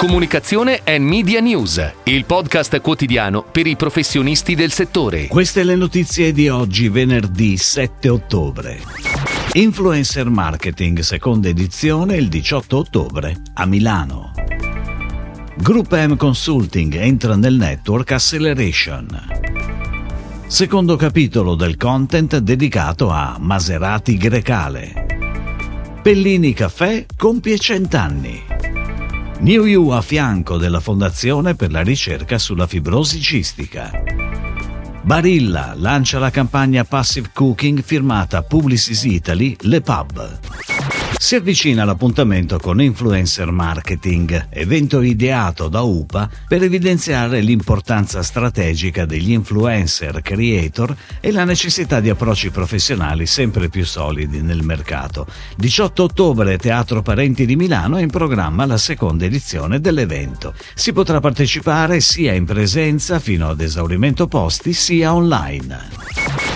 Comunicazione e Media News, il podcast quotidiano per i professionisti del settore. Queste le notizie di oggi, venerdì 7 ottobre. Influencer Marketing, seconda edizione, il 18 ottobre, a Milano. Group M Consulting entra nel network Acceleration. Secondo capitolo del content dedicato a Maserati Grecale. Pellini Caffè compie cent'anni. New You a fianco della Fondazione per la ricerca sulla fibrosi cistica. Barilla lancia la campagna Passive Cooking firmata Publicis Italy Le Pub. Si avvicina l'appuntamento con Influencer Marketing, evento ideato da UPA per evidenziare l'importanza strategica degli influencer creator e la necessità di approcci professionali sempre più solidi nel mercato. 18 ottobre Teatro Parenti di Milano è in programma la seconda edizione dell'evento. Si potrà partecipare sia in presenza fino ad esaurimento posti sia online.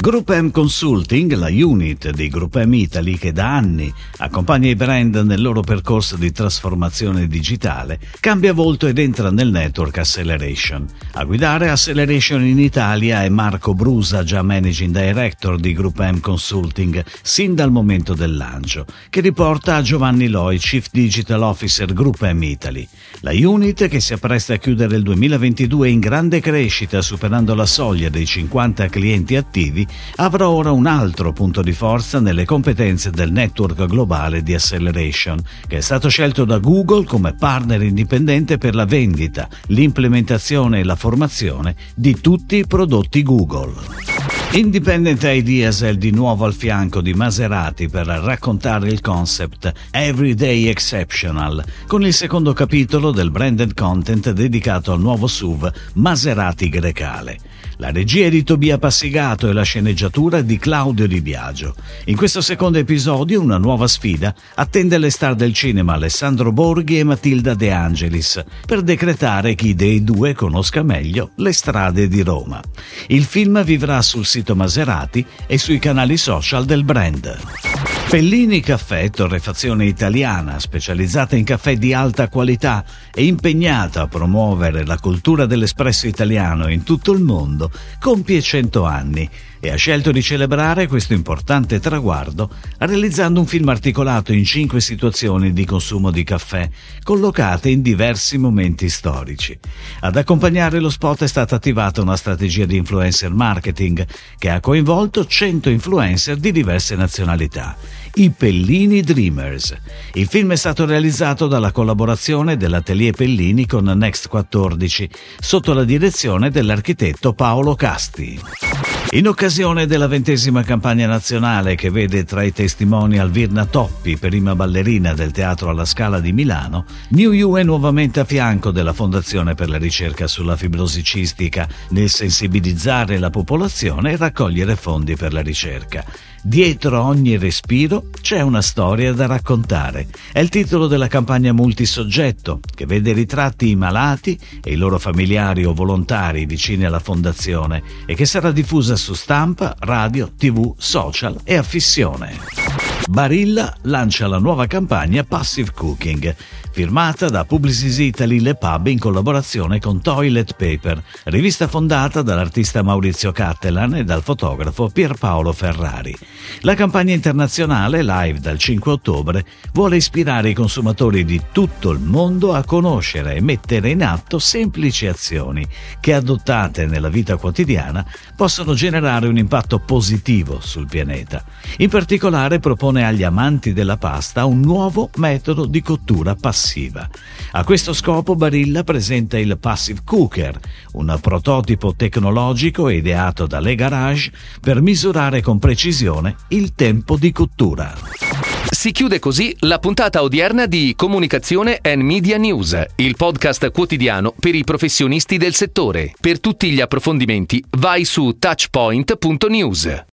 Group M Consulting, la unit di Group M Italy che da anni accompagna i brand nel loro percorso di trasformazione digitale, cambia volto ed entra nel network Acceleration. A guidare Acceleration in Italia è Marco Brusa, già Managing Director di Group M Consulting, sin dal momento del lancio, che riporta a Giovanni Loi, Chief Digital Officer Group M Italy. La unit che si appresta a chiudere il 2022 in grande crescita, superando la soglia dei 50 clienti attivi, avrà ora un altro punto di forza nelle competenze del network globale di Acceleration, che è stato scelto da Google come partner indipendente per la vendita, l'implementazione e la formazione di tutti i prodotti Google. Independent Ideas è di nuovo al fianco di Maserati per raccontare il concept Everyday Exceptional, con il secondo capitolo del branded content dedicato al nuovo SUV Maserati Grecale. La regia è di Tobia Passigato e la sceneggiatura di Claudio Di Biagio. In questo secondo episodio una nuova sfida attende le star del cinema Alessandro Borghi e Matilda De Angelis per decretare chi dei due conosca meglio le strade di Roma. Il film vivrà sul sito Maserati e sui canali social del brand. Pellini Caffè, torrefazione italiana specializzata in caffè di alta qualità e impegnata a promuovere la cultura dell'espresso italiano in tutto il mondo, compie 100 anni e ha scelto di celebrare questo importante traguardo realizzando un film articolato in cinque situazioni di consumo di caffè, collocate in diversi momenti storici. Ad accompagnare lo spot è stata attivata una strategia di influencer marketing che ha coinvolto 100 influencer di diverse nazionalità. I Pellini Dreamers. Il film è stato realizzato dalla collaborazione dell'Atelier Pellini con Next 14, sotto la direzione dell'architetto Paolo Casti. In occasione della ventesima campagna nazionale che vede tra i testimoni Alvirna Toppi, prima ballerina del Teatro alla Scala di Milano, New You è nuovamente a fianco della Fondazione per la ricerca sulla fibrosi cistica nel sensibilizzare la popolazione e raccogliere fondi per la ricerca. Dietro ogni respiro c'è una storia da raccontare. È il titolo della campagna multisoggetto che vede ritratti i malati e i loro familiari o volontari vicini alla fondazione e che sarà diffusa su stampa, radio, tv, social e affissione. Barilla lancia la nuova campagna Passive Cooking, firmata da Publicis Italy Le Pub in collaborazione con Toilet Paper, rivista fondata dall'artista Maurizio Cattelan e dal fotografo Pierpaolo Ferrari. La campagna internazionale, live dal 5 ottobre, vuole ispirare i consumatori di tutto il mondo a conoscere e mettere in atto semplici azioni che, adottate nella vita quotidiana, possono generare un impatto positivo sul pianeta. In particolare propone agli amanti della pasta un nuovo metodo di cottura passiva. A questo scopo Barilla presenta il Passive Cooker, un prototipo tecnologico ideato da Le Garage per misurare con precisione il tempo di cottura. Si chiude così la puntata odierna di Comunicazione and Media News, il podcast quotidiano per i professionisti del settore. Per tutti gli approfondimenti vai su touchpoint.news.